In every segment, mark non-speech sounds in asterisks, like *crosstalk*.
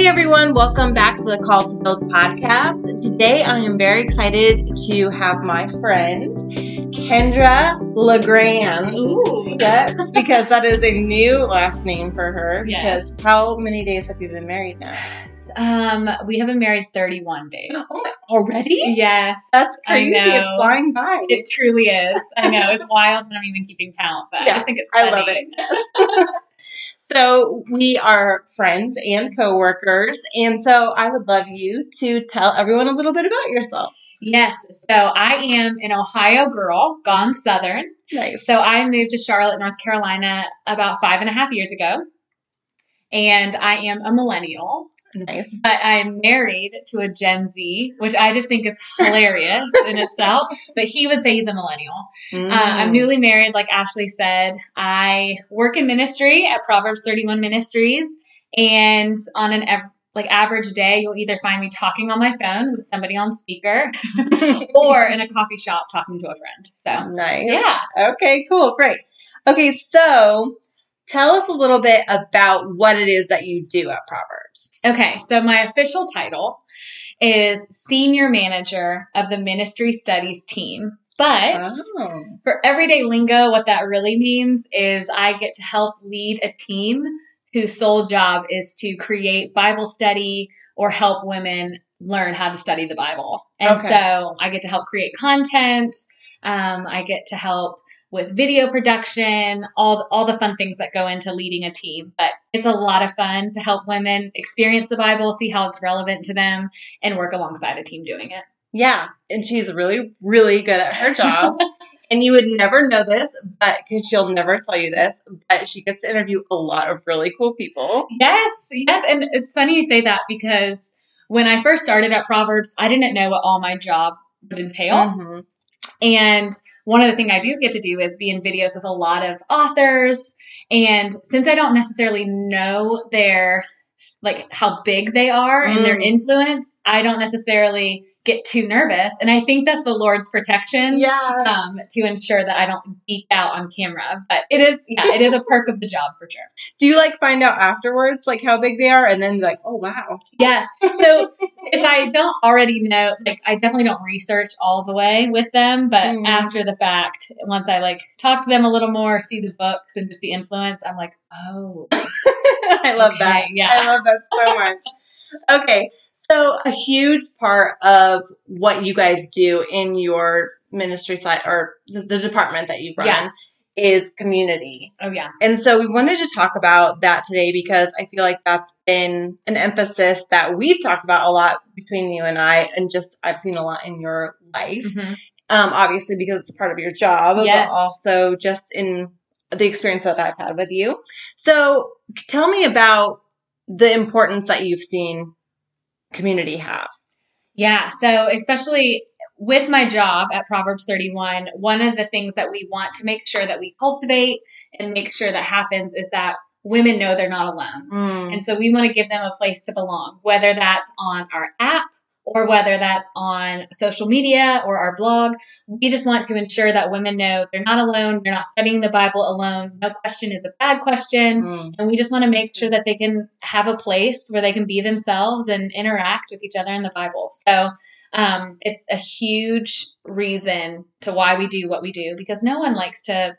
Hey everyone, welcome back to the Called to Build podcast. Today I am very excited to have my friend Kendra LeGrand. Ooh. Yes, *laughs* because that is a new last name for her. Yes. Because how many days have you been married now? Um, we have been married 31 days. *gasps* already? Yes. That's I crazy. know. It's flying by. It truly is. I know. It's *laughs* wild when I'm even keeping count, but Yeah, I just think it's I love it. *laughs* So we are friends and coworkers, and so I would love you to tell everyone a little bit about yourself. Yes. So I am an Ohio girl, gone Southern. Nice. So I moved to Charlotte, North Carolina about five and a half years ago. And I am a millennial, Nice. but I'm married to a Gen Z, which I just think is hilarious in *laughs* itself. But he would say he's a millennial. Uh, I'm Mm. newly married, like Ashley said. I work in ministry at Proverbs 31 Ministries, and on an ev- like average day, you'll either find me talking on my phone with somebody on speaker, *laughs* or in a coffee shop talking to a friend. So nice. yeah, Okay, cool. Great. Okay, so tell us a little bit about what it is that you do at Proverbs. Okay. So my official title is senior manager of the ministry studies team, but. Oh. For everyday lingo, what that really means is I get to help lead a team whose sole job is to create Bible study or help women learn how to study the Bible. And Okay. so I get to help create content. Um, I get to help with video production, all all the fun things that go into leading a team. But it's a lot of fun to help women experience the Bible, see how it's relevant to them, and work alongside a team doing it. Yeah, and she's really, really good at her job. *laughs* and you would never know this, but because she'll never tell you this, but she gets to interview a lot of really cool people. Yes, yes. And it's funny you say that because when I first started at Proverbs, I didn't know what all my job would entail. Mhm. And one of the things I do get to do is be in videos with a lot of authors. And since I don't necessarily know their like how big they are and their Mm. influence, I don't necessarily get too nervous. And I think that's the Lord's protection Yeah. um, to ensure that I don't geek out on camera. But it is, yeah, it is a perk of the job for sure. Do you like find out afterwards, like how big they are, and then like, oh wow, Yes. So if I don't already know, like I definitely don't research all the way with them, but Mhm. after the fact, once I like talk to them a little more, see the books and just the influence, I'm like, oh, *laughs* *laughs* I love that. Yeah. I love that so much. okay, so a huge part of what you guys do in your ministry side or the, the department that you run Yeah. is community. oh yeah, And so we wanted to talk about that today because I feel like that's been an emphasis that we've talked about a lot between you and I, and just I've seen a lot in your life. Mhm. Um, obviously because it's part of your job, Yes. but also just in the experience that I've had with you. So tell me about the importance that you've seen community have. yeah. So especially with my job at Proverbs 31, one of the things that we want to make sure that we cultivate and make sure that happens is that women know they're not alone. Mm. And so we want to give them a place to belong, whether that's on our app or whether that's on social media or our blog. We just want to ensure that women know they're not alone, they're not studying the Bible alone. No question is a bad question. Mm. And we just want to make sure that they can have a place where they can be themselves and interact with each other in the Bible. So um, it's a huge reason to why we do what we do because no one likes to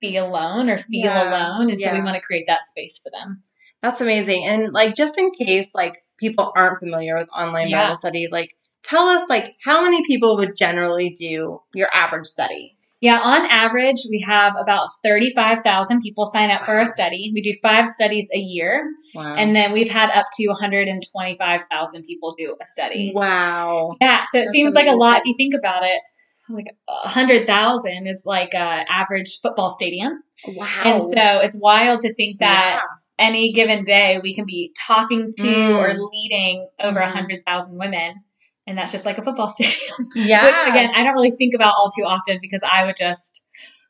be alone or feel Yeah, alone. And so we want to create that space for them. That's amazing. And like just in case like people aren't familiar with online Yeah. Bible study, like tell us like how many people would generally do your average study? Yeah, on average, we have about 35,000 people sign up for our study. We do five studies a year, Wow. and then we've had up to 125,000 people do a study. wow. Yeah, so it That's seems like a lot if you think about it. Like 100,000 is like a average football stadium. Wow. And so it's wild to think that any given day we can be talking to Mm. or leading over Mhm. 100,000 women. And that's just like a football *laughs* stadium. yeah. Which again, I don't really think about all too often because I would just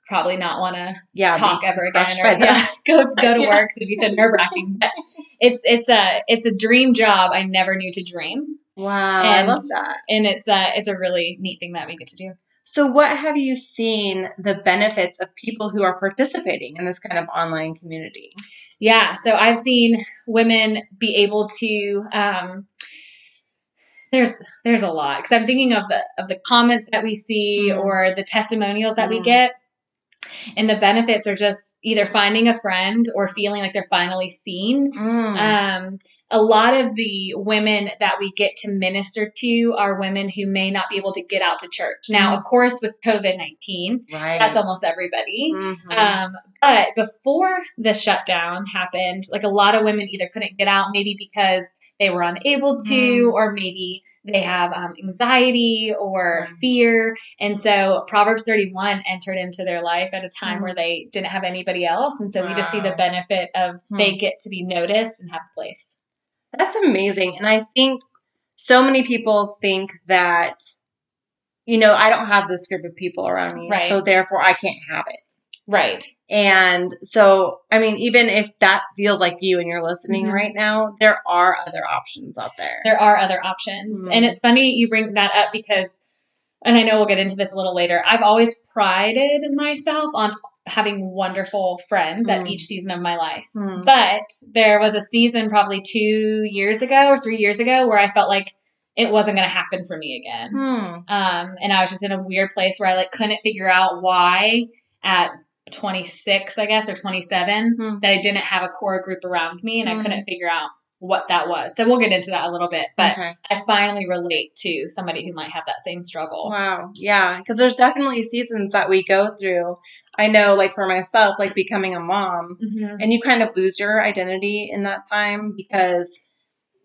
probably not want to yeah, talk ever again or yeah, *laughs* go go to *laughs* Yeah. work. It'd be so nerve wracking. But it's it's a it's a dream job I never knew to dream. Wow, I And- love that. And it's a it's a really neat thing that we get to do. So, what have you seen the benefits of people who are participating in this kind of online community? Yeah, so I've seen women be able to. Um, there's there's a lot because I'm thinking of the of the comments that we see Mm. or the testimonials that we Mm. get, and the benefits are just either finding a friend or feeling like they're finally seen. Mm. Um, a lot of the women that we get to minister to are women who may not be able to get out to church. Now, Mm. of course, with COVID 19, right. that's almost everybody. Mhm. Um, but before the shutdown happened, like a lot of women either couldn't get out, maybe because they were unable to, Mm. or maybe they have um, anxiety or Right. fear. And so Proverbs 31 entered into their life at a time Mm. where they didn't have anybody else. And so we just see the benefit of Hmm. they get to be noticed and have a place. That's amazing. And I think so many people think that, you know, I don't have this group of people around me, Right. so therefore I can't have it. Right. And so, I mean, even if that feels like you and you're listening Mhm. right now, there are other options out there. There are other options. Mhm. And it's funny you bring that up because, and I know we'll get into this a little later, I've always prided myself on having wonderful friends at Mm. each season of my life. Hmm. But there was a season probably two years ago or three years ago where I felt like it wasn't going to happen for me again. Hmm. Um, and I was just in a weird place where I like couldn't figure out why at 26, I guess, or 27, Hmm. that I didn't have a core group around me and Hmm. I couldn't figure out what that was. So we'll get into that a little bit, but Okay. I finally relate to somebody who might have that same struggle. Wow. Yeah. Because there's definitely seasons that we go through. I know, like for myself, like becoming a mom, Mhm. and you kind of lose your identity in that time because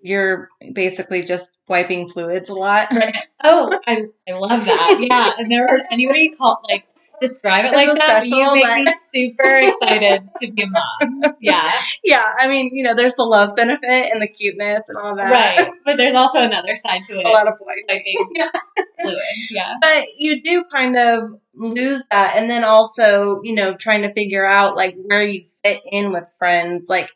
you're basically just wiping fluids a lot. Right. Oh, I, I love that. Yeah, I've never heard anybody call like describe it like that. but You special, make me *laughs* super excited to be a mom. Yeah, yeah. I mean, you know, there's the love benefit and the cuteness and all that. right. *laughs* But there's also another side to it. A lot of wiping. Wiping *laughs* Yeah. fluids. Yeah. But you do kind of lose that. And then also, you know, trying to figure out like where you fit in with friends. Like,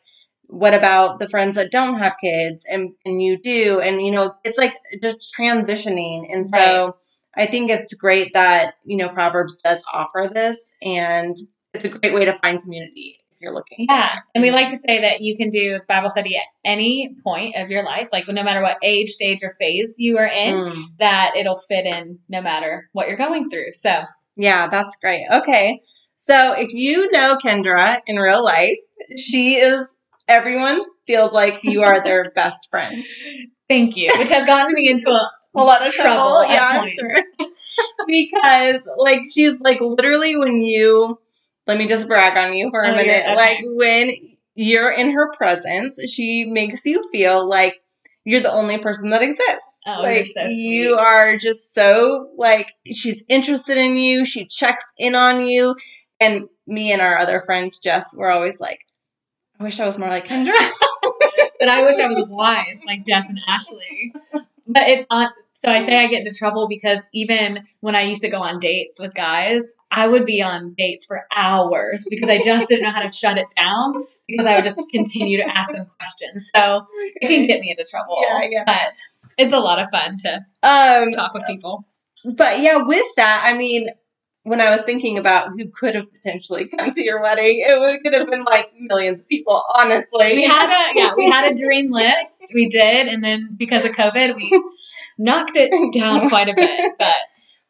what about the friends that don't have kids and, and you do? And, you know, it's like just transitioning. And so I think it's great that, you know, Proverbs does offer this. And it's a great way to find community if you're looking. Yeah. And we like to say that you can do Bible study at any point of your life, like no matter what age, stage, or phase you are in, Mm. that it'll fit in no matter what you're going through. So, Yeah, that's great. Okay. So if you know Kendra in real life, she is, everyone feels like you are their *laughs* best friend. thank you, which has gotten me into a, A lot of trouble. Trouble yeah, sure. *laughs* because like she's like literally when you, let me just brag on you for a Oh, minute. okay. Like when you're in her presence, she makes you feel like you're the only person that exists. Oh, you're like so you are just so like she's interested in you. She checks in on you, and me and our other friend Jess were always like, "I wish I was more like Kendra." but I wish I was *laughs* wise like Jess and Ashley. But it, uh, so I say I get into trouble because even when I used to go on dates with guys, I would be on dates for hours because I just didn't know how to shut it down because I would just continue to ask them questions. So *laughs* it can get me into trouble. Yeah, yeah. But it's a lot of fun to um, talk with people. but yeah, with that, I mean, when I was thinking about who could have potentially *laughs* come to your wedding, it could have been like millions of people. Honestly, We had a yeah, we had a *laughs* dream list. We did, and then because of COVID, we knocked it down quite a bit. But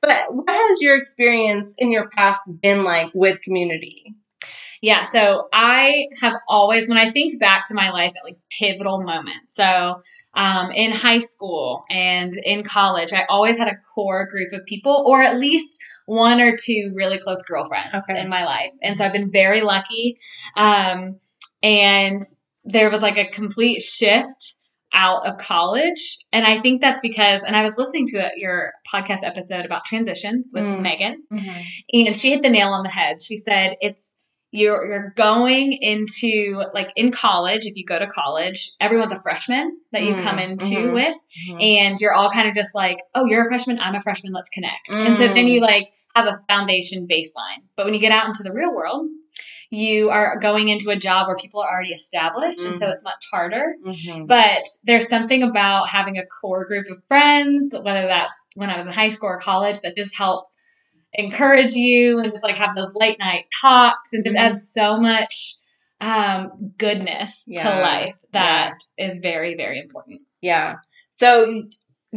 But what has your experience in your past been like with community? Yeah, so I have always, when I think back to my life at like pivotal moments, so um, in high school and in college, I always had a core group of people, or at least one or two really close girlfriends Okay. in my life. And so I've been very lucky. Um, and there was like a complete shift out of college. And I think that's because, and I was listening to a, your podcast episode about transitions with Mm. Megan, and she hit the nail on the head. She said it's you're you're going into like in college. If you go to college, everyone's a freshman that you Mm, come into mhm. with, Mhm. and you're all kind of just like, oh, you're a freshman, I'm a freshman, let's connect. And so then Mm. you like have a foundation baseline. But when you get out into the real world, you are going into a job where people are already established, and so Mm. it's much harder. Mhm. But there's something about having a core group of friends, whether that's when I was in high school or college, that just help encourage you and just like have those late night talks and just Mhm. adds so much um, goodness to Yeah. life that is very, very important. Yeah. So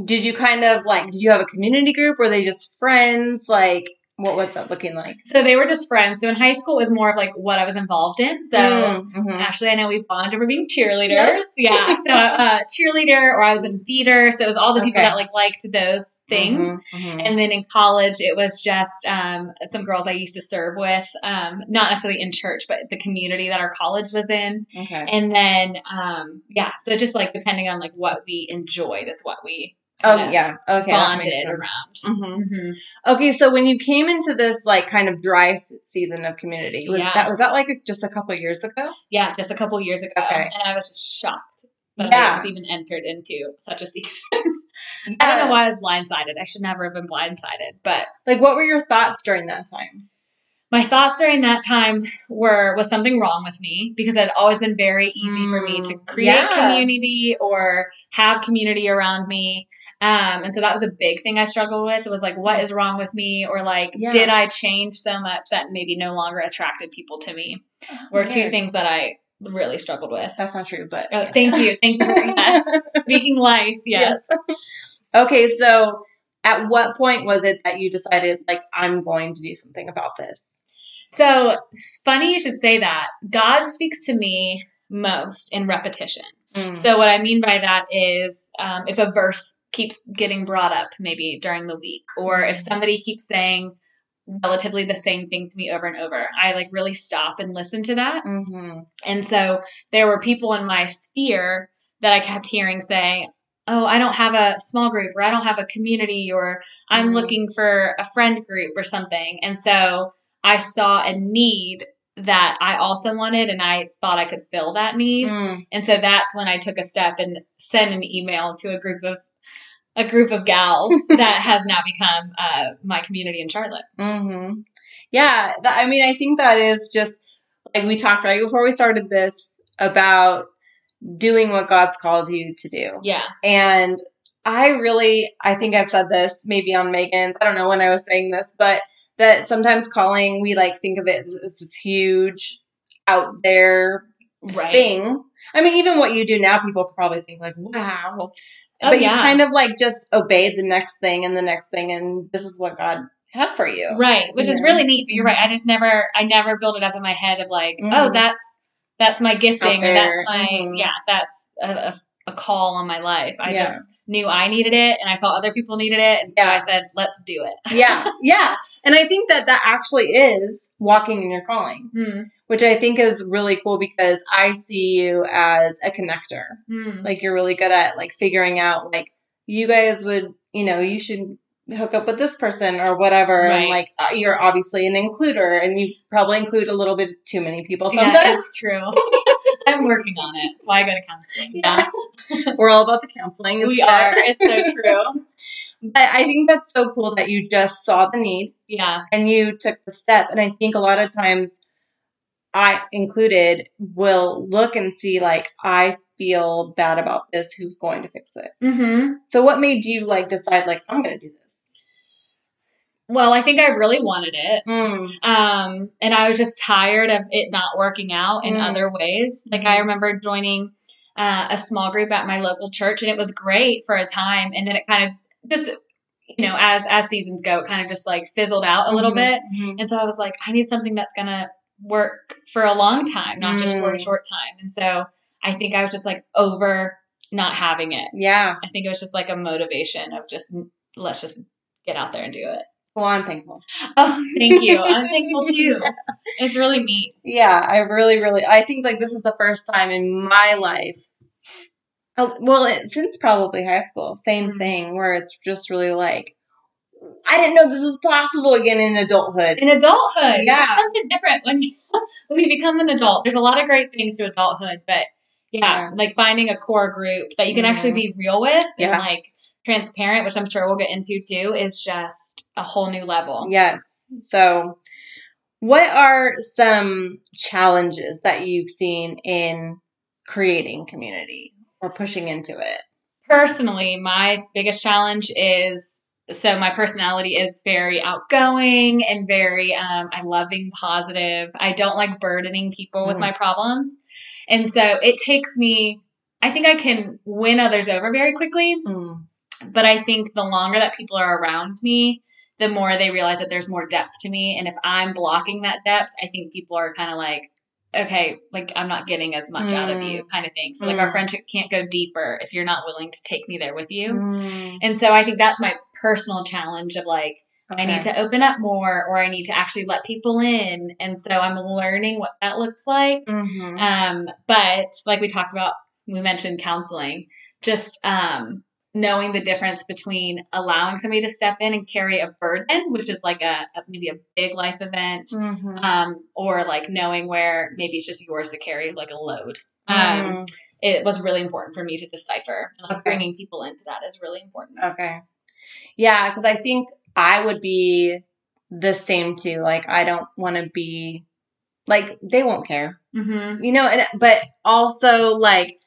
did you kind of like did you have a community group? Were they just friends? Like what was that looking like? So they were just friends. So in high school, it was more of like what I was involved in. So Mm, mhm. Actually, I know we bonded over being cheerleaders. Yes. Yeah. So uh, cheerleader, or I was in theater. So it was all the people Okay. that like liked those things. Mhm, mhm. And then in college, it was just um, some girls I used to serve with, um, not necessarily in church, but the community that our college was in. Okay. And then, um, yeah, so just like depending on like what we enjoyed is what we Oh yeah. Okay. that bonded makes sense. around. Mhm. hmm Okay, so when you came into this like kind of dry season of community, was Yeah. that was that like just a couple of years ago? Yeah, just a couple years ago, Okay. and I was just shocked that Yeah. I was even entered into such a season. *laughs* I don't know why I was blindsided. I should never have been blindsided. But Like, what were your thoughts during that time? my thoughts during that time were was something wrong with me because it had always been very easy for me to Mm, create yeah. community or have community around me. Um, and so that was a big thing I struggled with. It was like, what is wrong with me? Or like, Yeah. did I change so much that maybe no longer attracted people to me? Were two things that I really struggled with. That's not true, but Oh, thank you. Thank you much. *laughs* Speaking life, yes. *laughs* okay, so at what point was it that you decided like I'm going to do something about this? So funny you should say that. God speaks to me most in repetition. Mm. So what I mean by that is um, if a verse keeps getting brought up maybe during the week, or if somebody keeps saying relatively the same thing to me over and over, I like really stop and listen to that. Mhm. And so there were people in my sphere that I kept hearing say, Oh, I don't have a small group, or I don't have a community, or I'm Mhm. looking for a friend group or something. And so I saw a need that I also wanted, and I thought I could fill that need. Mm. And so that's when I took a step and sent an email to a group of a group of gals *laughs* that has now become uh, my community in Charlotte. hmm Yeah, that, I mean, I think that is just like we talked right before we started this about doing what God's called you to do. Yeah, And I really, I think I've said this maybe on Megan's. I don't know when I was saying this, but that sometimes calling, we like think of it as, as this huge out there right. thing. I mean, even what you do now, people probably think like, wow. Oh, but yeah. you kind of like just obeyed the next thing and the next thing, and this is what God had for you. Right, which is really neat. But you're right. I just never, I never built it up in my head of like, Mhm. oh, that's that's my gifting, or that's my Mhm. yeah, that's a, a, a call on my life. I Yeah. just knew I needed it, and I saw other people needed it, and so I said, let's do it. *laughs* yeah, yeah. And I think that that actually is walking in your calling, Mm, which I think is really cool because I see you as a connector. mm. Like you're really good at like figuring out like you guys would, you know, you should hook up with this person or whatever and like uh, you're obviously an includer and you probably include a little bit too many people Yeah, sometimes. it's true. *laughs* I'm working on it. That's why I go to counseling. Yeah. *laughs* We're all about the counseling. we are. It's so true. *laughs* *laughs* But I think that's so cool that you just saw the need Yeah, and you took the step. And I think a lot of times, I included, will look and see, like, I feel bad about this. Who's going to fix it? hmm So, what made you, like, decide, like, I'm going to do this? Well, I think I really wanted it. Mm. Um, and I was just tired of it not working out in Mm. other ways. Like I remember joining uh, a small group at my local church, and it was great for a time, and then it kind of just, you know, as as seasons go, it kind of just like fizzled out a little Mhm. bit. Mhm. And so I was like, I need something that's gonna work for a long time, not just for a Mm. short time. And so I think I was just like over not having it. Yeah. I think it was just like a motivation of just let's just get out there and do it. Well, I'm thankful. Oh, thank you. *laughs* I'm thankful too. It's really neat. Yeah, I really, really, I think, like, this is the first time in my life. uh, Well, it, since probably high school, same Mhm. thing, where it's just really like, I didn't know this was possible again in adulthood. In adulthood, Yeah. something different when you, *laughs* when you become an adult. There's a lot of great things to adulthood, but yeah, Yeah. like finding a core group that you can actually Mhm. be real with and like transparent, which I'm sure we'll get into too, is just a whole new level. Yes. So, what are some challenges that you've seen in creating community or pushing into it? Personally, my biggest challenge is so my personality is very outgoing and very um, i love being positive i don't like burdening people with Mhm. my problems and so it takes me i think i can win others over very quickly Mm. but i think the longer that people are around me the more they realize that there's more depth to me and if i'm blocking that depth i think people are kind of like okay like i'm not getting as much out of Mm. you kind of thing so like our Mm. friendship can't go deeper if you're not willing to take me there with you Mm. and so I think that's my personal challenge of like, I need to open up more or I need to actually let people in. And so I'm learning what that looks like. Mhm. Um, but like we talked about, we mentioned counseling, just um, knowing the difference between allowing somebody to step in and carry a burden, which is like a, a maybe a big life event, Mhm. um, or like knowing where maybe it's just yours to carry like a load. Um, Mm. it was really important for me to decipher. Like, Okay. Bringing people into that is really important. Okay. Yeah, because I think I would be the same too. Like, I don't want to be like they won't care, Mm-hmm. you know. And but also like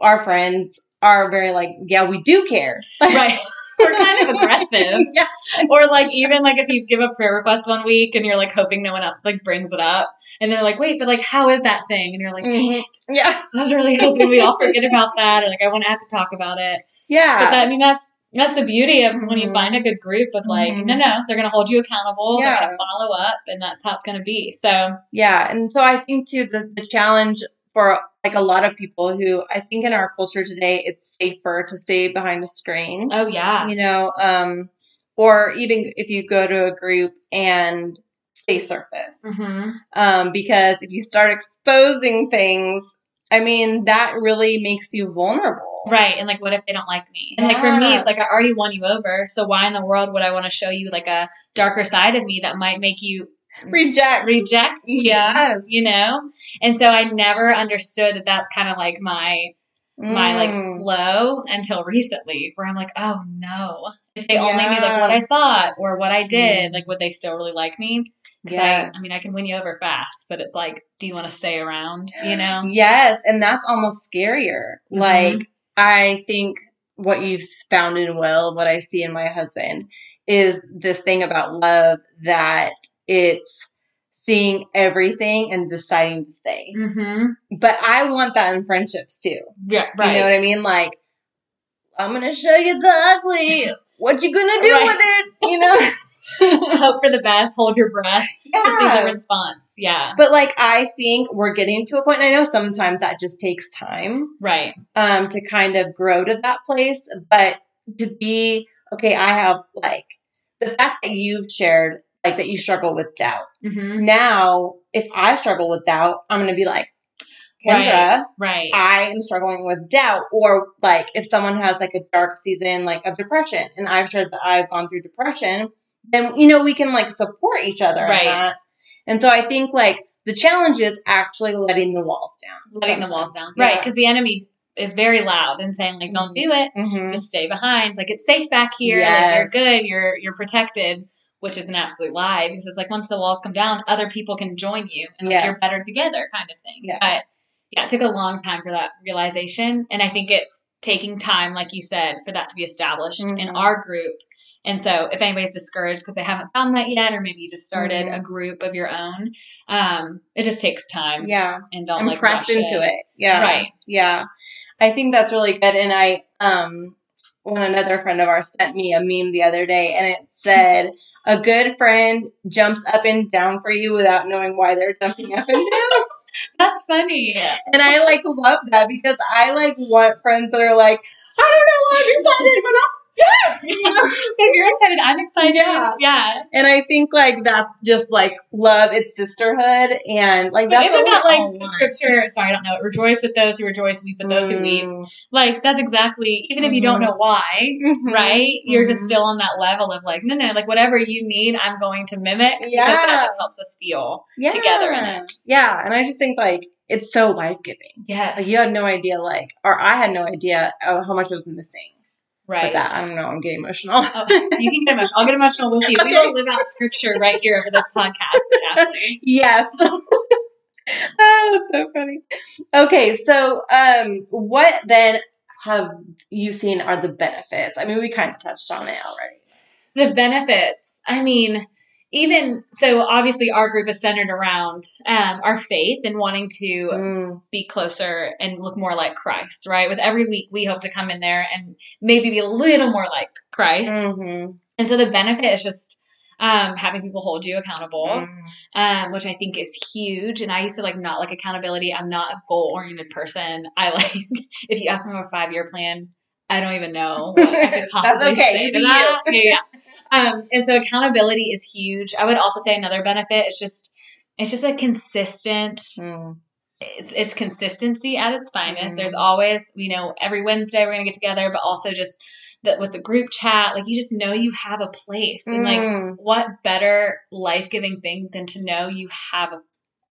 our friends are very like, yeah, we do care, *laughs* Right. *laughs* We're kind of aggressive. *laughs* yeah, Or like even like if you give a prayer request one week and you're like hoping no one else like brings it up and they're like, wait, but like how is that thing? And you're like, Mhm. yeah, I was really hoping we all forget about that or like I want to have to talk about it. yeah. But that I mean that's that's the beauty of when you Mhm. find a good group of like, Mhm. no, no, they're gonna hold you accountable, they're Yeah. gonna follow up, and that's how it's gonna be. So Yeah, and so I think too the the challenge for like a lot of people who I think in our culture today it's safer to stay behind a screen. oh yeah. You know, um or even if you go to a group and stay surface. hmm Um because if you start exposing things, I mean that really makes you vulnerable. Right. And like, what if they don't like me? And like, for me, it's like, I already won you over. So why in the world would I want to show you like a darker side of me that might make you *laughs* Reject. reject? *laughs* Yeah. Yes. You know? And so I never understood that that's kind of like my, my like Mm. flow until recently where I'm like, oh no. If they only knew like what I thought or what I did, Mm. like, would they still really like me Yeah. I, I mean, I can win you over fast, but it's like, do you want to stay around? You *gasps* know? Yes, and that's almost scarier. Mhm. Like I think what you've found in Will, what I see in my husband, is this thing about love that it's seeing everything and deciding to stay. Mm-hmm. But I want that in friendships too. Yeah, right. You know what I mean? Like I'm gonna show you the ugly. What you gonna do Right. with it? You know? *laughs* Hope for the best, hold your breath to see the yeah. response. Yeah. But like I think we're getting to a point. And I know sometimes that just takes time. Right. um, to kind of grow to that place. But to be okay, I have like the fact that you've shared like that you struggle with doubt. Mm-hmm. Now, if I struggle with doubt, I'm gonna be like, Kendra, Right. Right. I am struggling with doubt. Or like if someone has like a dark season like of depression and I've shared that I've gone through depression, then you know we can like support each other Right. that. And so I think like the challenge is actually letting the walls down. Letting the walls down. sometimes. Right. Because the enemy is very loud and saying like, don't do it. Mhm. Just stay behind. Like it's safe back here. Like you're good. You're you're protected. Which is an absolute lie because it's like once the walls come down, other people can join you and like Yes. you're better together, kind of thing. Yes. But yeah, it took a long time for that realization, and I think it's taking time, like you said, for that to be established in Mhm. our group. And so, if anybody's discouraged because they haven't found that yet, or maybe you just started Mhm. a group of your own, um, it just takes time. Yeah. and don't I'm like rush into it. Yeah. Right. Yeah. I think that's really good. And I, um, when another friend of ours sent me a meme the other day and it said, a good friend jumps up and down for you without knowing why they're jumping up and down. *laughs* That's funny. and I like love that because I like want friends that are like, I don't know why I'm excited, but I'll, yes, *laughs* if you're excited, I'm excited. Yeah. yeah. And I think like that's just like love. It's sisterhood, and like that's isn't that like the scripture? Sorry, I don't know. Rejoice with those who rejoice, weep with those who weep. Mm. Like that's exactly. Even if you don't Mhm. know why, Mhm. right? You're just Mhm. still on that level of like, no, no, like whatever you need, I'm going to mimic yeah. because that just helps us feel yeah. together in it. Yeah, and I just think like it's so life giving. Yes. Like you had no idea, like, or I had no idea uh, how much it was missing. Right. That, I don't know. I'm getting emotional. Oh, you can get emotional. I'll get emotional with you. We will live out scripture right here over this podcast, Ashley. *laughs* yes. *laughs* oh, so funny. Okay, so um, what then have you seen are the benefits? I mean, we kind of touched on it already. the benefits. I mean, even so, obviously, our group is centered around um, our faith and wanting to Mm. be closer and look more like Christ, right? With every week, we hope to come in there and maybe be a little more like Christ. Mhm. And so the benefit is just um, having people hold you accountable, Mm. um, which I think is huge. And I used to like not like accountability. I'm not a goal oriented person. I *laughs* like, if you ask me for a five year plan, I don't even know *laughs* what I could That's possibly okay. say You to that. Yeah, yeah. Um, and so accountability is huge. I would also say another benefit is just it's just a consistent Mm. it's it's consistency at its finest. Mhm. There's always, you know, every Wednesday we're gonna get together, but also just that with the group chat, like you just know you have a place, and like Mm. what better life giving thing than to know you have a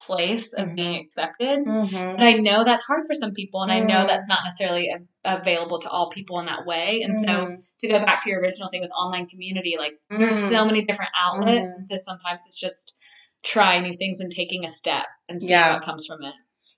place of Mhm. being accepted. Mhm. But I know that's hard for some people, and I know that's not necessarily a, available to all people in that way. And so, Mhm. to go back to your original thing with online community, like there's so many different outlets, Mhm. and so sometimes it's just trying new things and taking a step and see Yeah. what comes from it.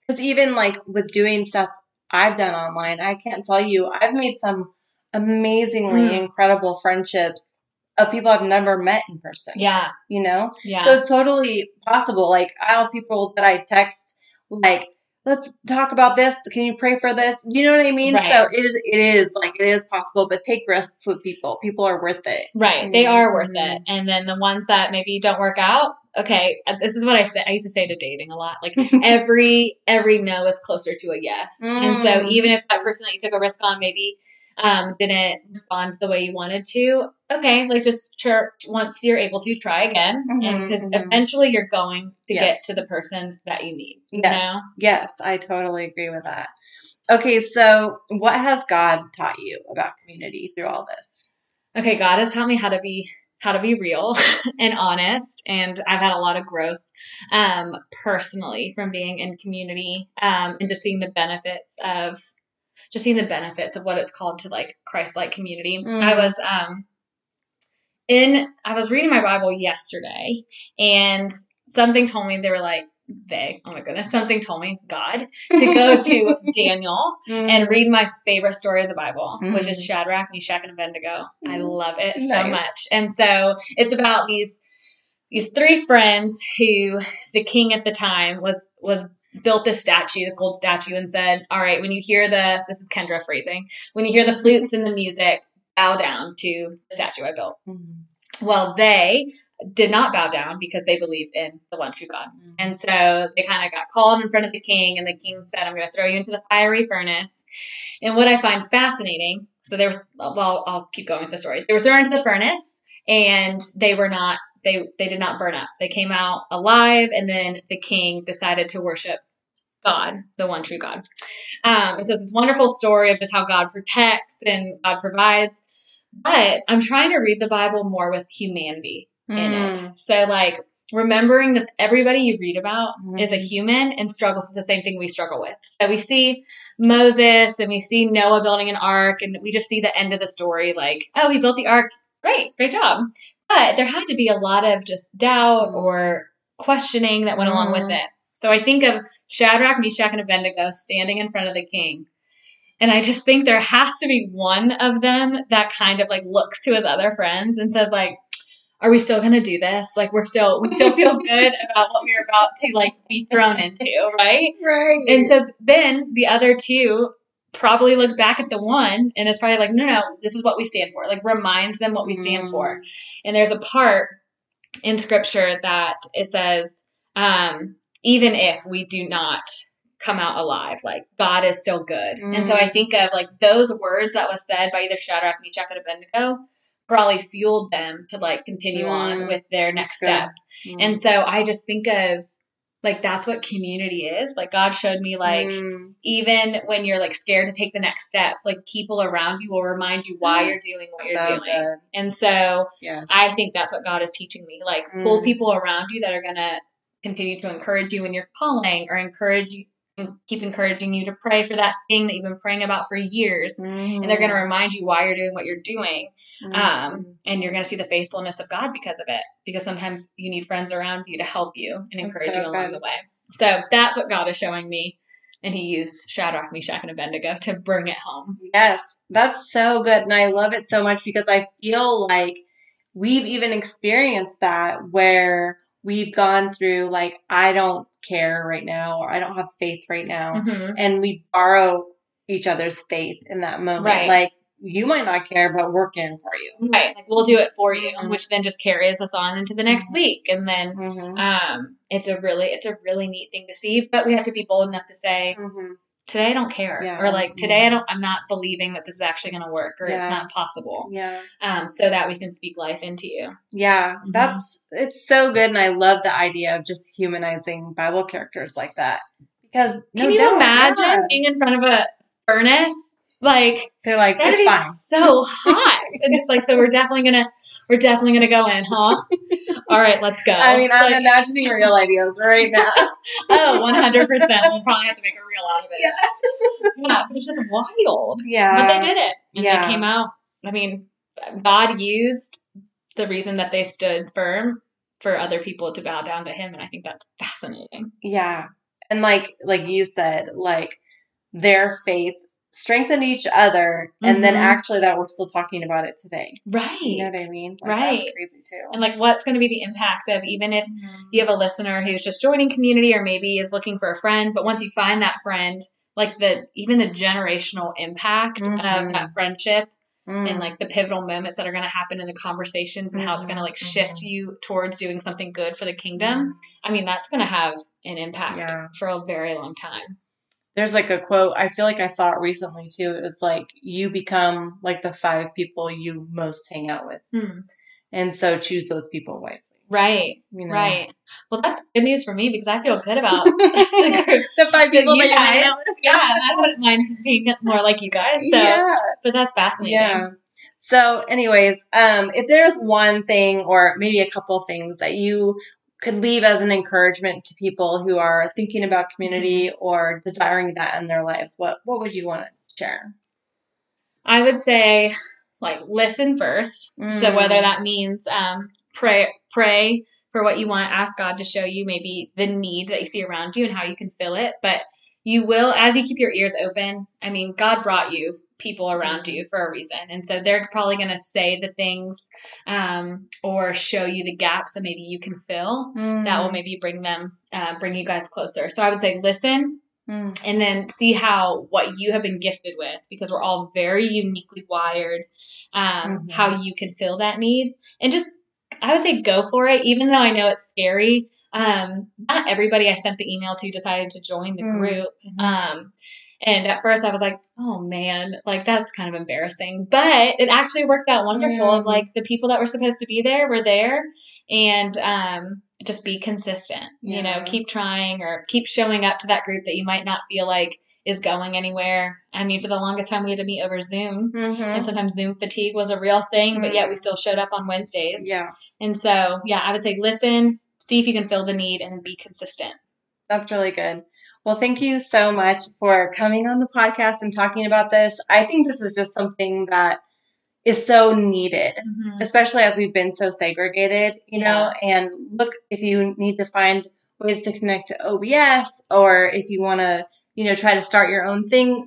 Because even like with doing stuff I've done online, I can't tell you, I've made some amazingly Mm. incredible friendships of people I've never met in person. Yeah, You know? yeah. So it's totally possible. Like I have people that I text like, let's talk about this. Can you pray for this? You know what I mean? Right. So it is it is like it is possible, but take risks with people. People are worth it. Right. They are worth it. And then the ones that maybe don't work out, okay, uh, this is what I say I used to say to dating a lot. Like *laughs* every every no is closer to a yes. And so Mm. even if that person that you took a risk on maybe um, didn't respond the way you wanted to, okay, like just tr- once you're able to try again, and because mhm. eventually you're going to Yes. get to the person that you need. You Yes. know? Yes, I totally agree with that. Okay, so what has God taught you about community through all this? okay god has taught me how to be how to be real *laughs* and honest and i've had a lot of growth um, personally from being in community um, and just seeing the benefits of just seeing the benefits of what it's called to like christ-like community Mm. i was um in i was reading my bible yesterday and something told me they were like they oh my goodness something told me god to go to *laughs* daniel and read my favorite story of the Bible, which is Mhm. Shadrach, Meshach, and Abednego. I Mhm. love it so much. And so it's about these these three friends who the king at the time was was built this statue, this gold statue, and said, "All right, when you hear the this is Kendra phrasing, when you hear the flutes and the music, bow down to the statue I built." Mhm. Well, they did not bow down because they believed in the one true God. And so they kind of got called in front of the king, and the king said, I'm going to throw you into the fiery furnace. And what I find fascinating, so they were, well, I'll keep going with the story. They were thrown into the furnace, and they were not, they, they did not burn up. They came out alive, and then the king decided to worship God, the one true God. Um, it's this wonderful story of just how God protects and God provides. But I'm trying to read the Bible more with humanity in Mm. it. So like remembering that everybody you read about Mhm. is a human and struggles with the same thing we struggle with. So we see Moses and we see Noah building an ark and we just see the end of the story like, oh, he built the ark. Great, great job. But there had to be a lot of just doubt or questioning that went along with Mhm. it. So I think of Shadrach, Meshach, and Abednego standing in front of the king. And I just think there has to be one of them that kind of like looks to his other friends and says like, are we still gonna do this? Like we're still we still feel *laughs* good about what we're about to like be thrown into, right? Right. And so then the other two probably look back at the one and it's probably like, no, no, this is what we stand for. Like reminds them what we stand for. And there's a part in scripture that it says, um, even if we do not come out alive, like God is still good. And so I Mm. think of like those words that was said by either Shadrach, Meshach, and Abednego probably fueled them to like continue on Mm. with their next step. good. And so I just think of like that's what community is. Like God showed me like Mm. even when you're like scared to take the next step, like people around you will remind you why you're doing what you're so doing. good. And so Yes. I think that's what God is teaching me. Like pull people around you that are gonna continue to encourage you in your calling or encourage you keep encouraging you to pray for that thing that you've been praying about for years. And they're going to remind you why you're doing what you're doing. Mm. Um, and you're going to see the faithfulness of God because of it. Because sometimes you need friends around you to help you and encourage so you along good. the way. So that's what God is showing me. And he used Shadrach, Meshach, and Abednego to bring it home. Yes, that's so good. And I love it so much because I feel like we've even experienced that where we've gone through like I don't care right now or I don't have faith right now Mhm. and we borrow each other's faith in that moment. Right. Like you might not care, but we're caring for you. Right. Like we'll do it for you, Mhm. which then just carries us on into the next Mhm. week. And then Mm-hmm. um it's a really it's a really neat thing to see. But we have to be bold enough to say, Mm-hmm. Today I don't care. Yeah. Or like today I don't I'm not believing that this is actually gonna work or it's not possible. Yeah. Um, so that we can speak life into you. Yeah. Mhm. That's it's so good and I love the idea of just humanizing Bible characters like that. Because no Can you doubt, imagine yeah. being in front of a furnace? Like They're like, that'd it's be fine. so hot. and just like so we're definitely gonna we're definitely gonna go in, huh? *laughs* All right, let's go. I mean, I'm Like, imagining real ideas right now. *laughs* oh, 100 percent We'll probably have to make a reel out of it. Yeah. Yeah, but it's just wild. yeah. But they did it. And Yeah. they came out. I mean, God used the reason that they stood firm for other people to bow down to him. And I think that's fascinating. Yeah. And like like you said, like their faith strengthened each other and then Mhm. actually that we're still talking about it today. Right. You know what I mean? Like, Right. That's crazy too. And like, what's going to be the impact of even if Mm-hmm. you have a listener who's just joining community or maybe is looking for a friend, but once you find that friend, like the even the generational impact Mhm. of that friendship Mm. and like the pivotal moments that are going to happen in the conversations and how it's going to like Mhm, shift you towards doing something good for the kingdom. I mean, that's going to have an impact Yeah. for a very long time. There's like a quote, I feel like I saw it recently too. It was like, you become like the five people you most hang out with. Hmm. And so choose those people wisely. Right, You know? right. Well, that's good news for me because I feel good about *laughs* *laughs* the group. the five people you that you hang guys. out with. Yeah, I wouldn't mind being more like you guys. So, yeah. but that's fascinating. Yeah. So, anyways, um, if there's one thing or maybe a couple things that you could leave as an encouragement to people who are thinking about community Mm-hmm. or desiring that in their lives, what what would you want to share? I would say, like, listen first. So Mm. whether that means um, pray, pray for what you want, ask God to show you maybe the need that you see around you and how you can fill it. But you will, as you keep your ears open. I mean, God brought you people around you for a reason, and so they're probably going to say the things um, or show you the gaps that maybe you can fill. That will maybe bring them, uh, bring you guys closer. So I would say listen, Mm. and then see how what you have been gifted with because we're all very uniquely wired um, Mhm. how you can fill that need and just i would say go for it even though i know it's scary um, not everybody i sent the email to decided to join the Mm. group Mhm. um, and at first i was like oh man like that's kind of embarrassing. But it actually worked out wonderful Yeah. of like the people that were supposed to be there were there. And um, just be consistent you know keep trying or keep showing up to that group that you might not feel like is going anywhere. I mean for the longest time we had to meet over zoom. Mhm. and sometimes zoom fatigue was a real thing but yet we still showed up on wednesdays. Yeah, and so yeah i would say listen see if you can fill the need and be consistent. That's really good. Well, thank you so much for coming on the podcast and talking about this. I think this is just something that is so needed. Mhm. especially as we've been so segregated, you know. And look, if you need to find ways to connect to OBS, or if you want to, you know, try to start your own thing,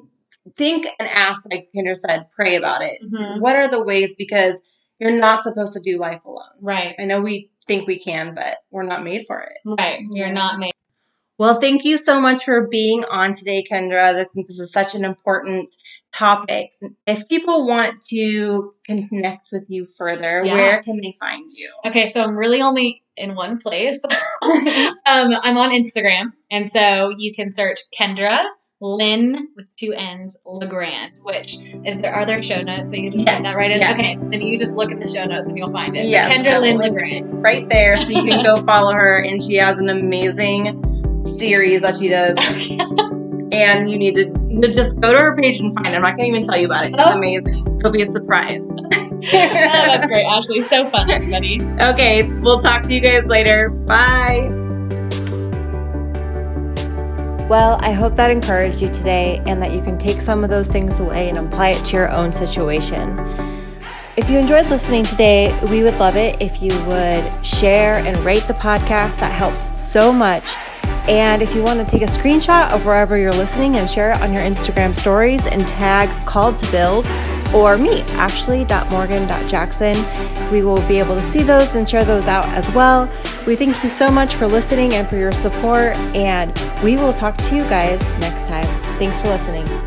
think and ask, like Kendra said, pray about it. Mhm. What are the ways? Because you're not supposed to do life alone. right I know we think we can, but we're not made for it. right you're Yeah. not made Well, thank you so much for being on today, Kendra. I think this is such an important topic. If people want to connect with you further, Yeah. where can they find you? okay so i'm really only in one place *laughs* *laughs* um, i'm on instagram and so you can search kendra Lynn with two N's Legrand, which is there are there show notes that you can just Yes, find that right in? yes. Okay, so then you just look in the show notes and you'll find it. But Yes, Kendra Lynn. Legrand. right there so you can go *laughs* follow her and she has an amazing series that she does *laughs* and you need to you just go to her page and find it i'm not going to even tell you about it it's Oh. amazing it'll be a surprise *laughs* *laughs* oh, that's great, Ashley. So fun, everybody. okay we'll talk to you guys later bye well i hope that encouraged you today and that you can take some of those things away and apply it to your own situation If you enjoyed listening today, we would love it if you would share and rate the podcast. That helps so much. And if you want to take a screenshot of wherever you're listening and share it on your Instagram stories and tag Called to Build, or me, ashley.morgan.jackson. We will be able to see those and share those out as well. We thank you so much for listening and for your support, and we will talk to you guys next time. Thanks for listening.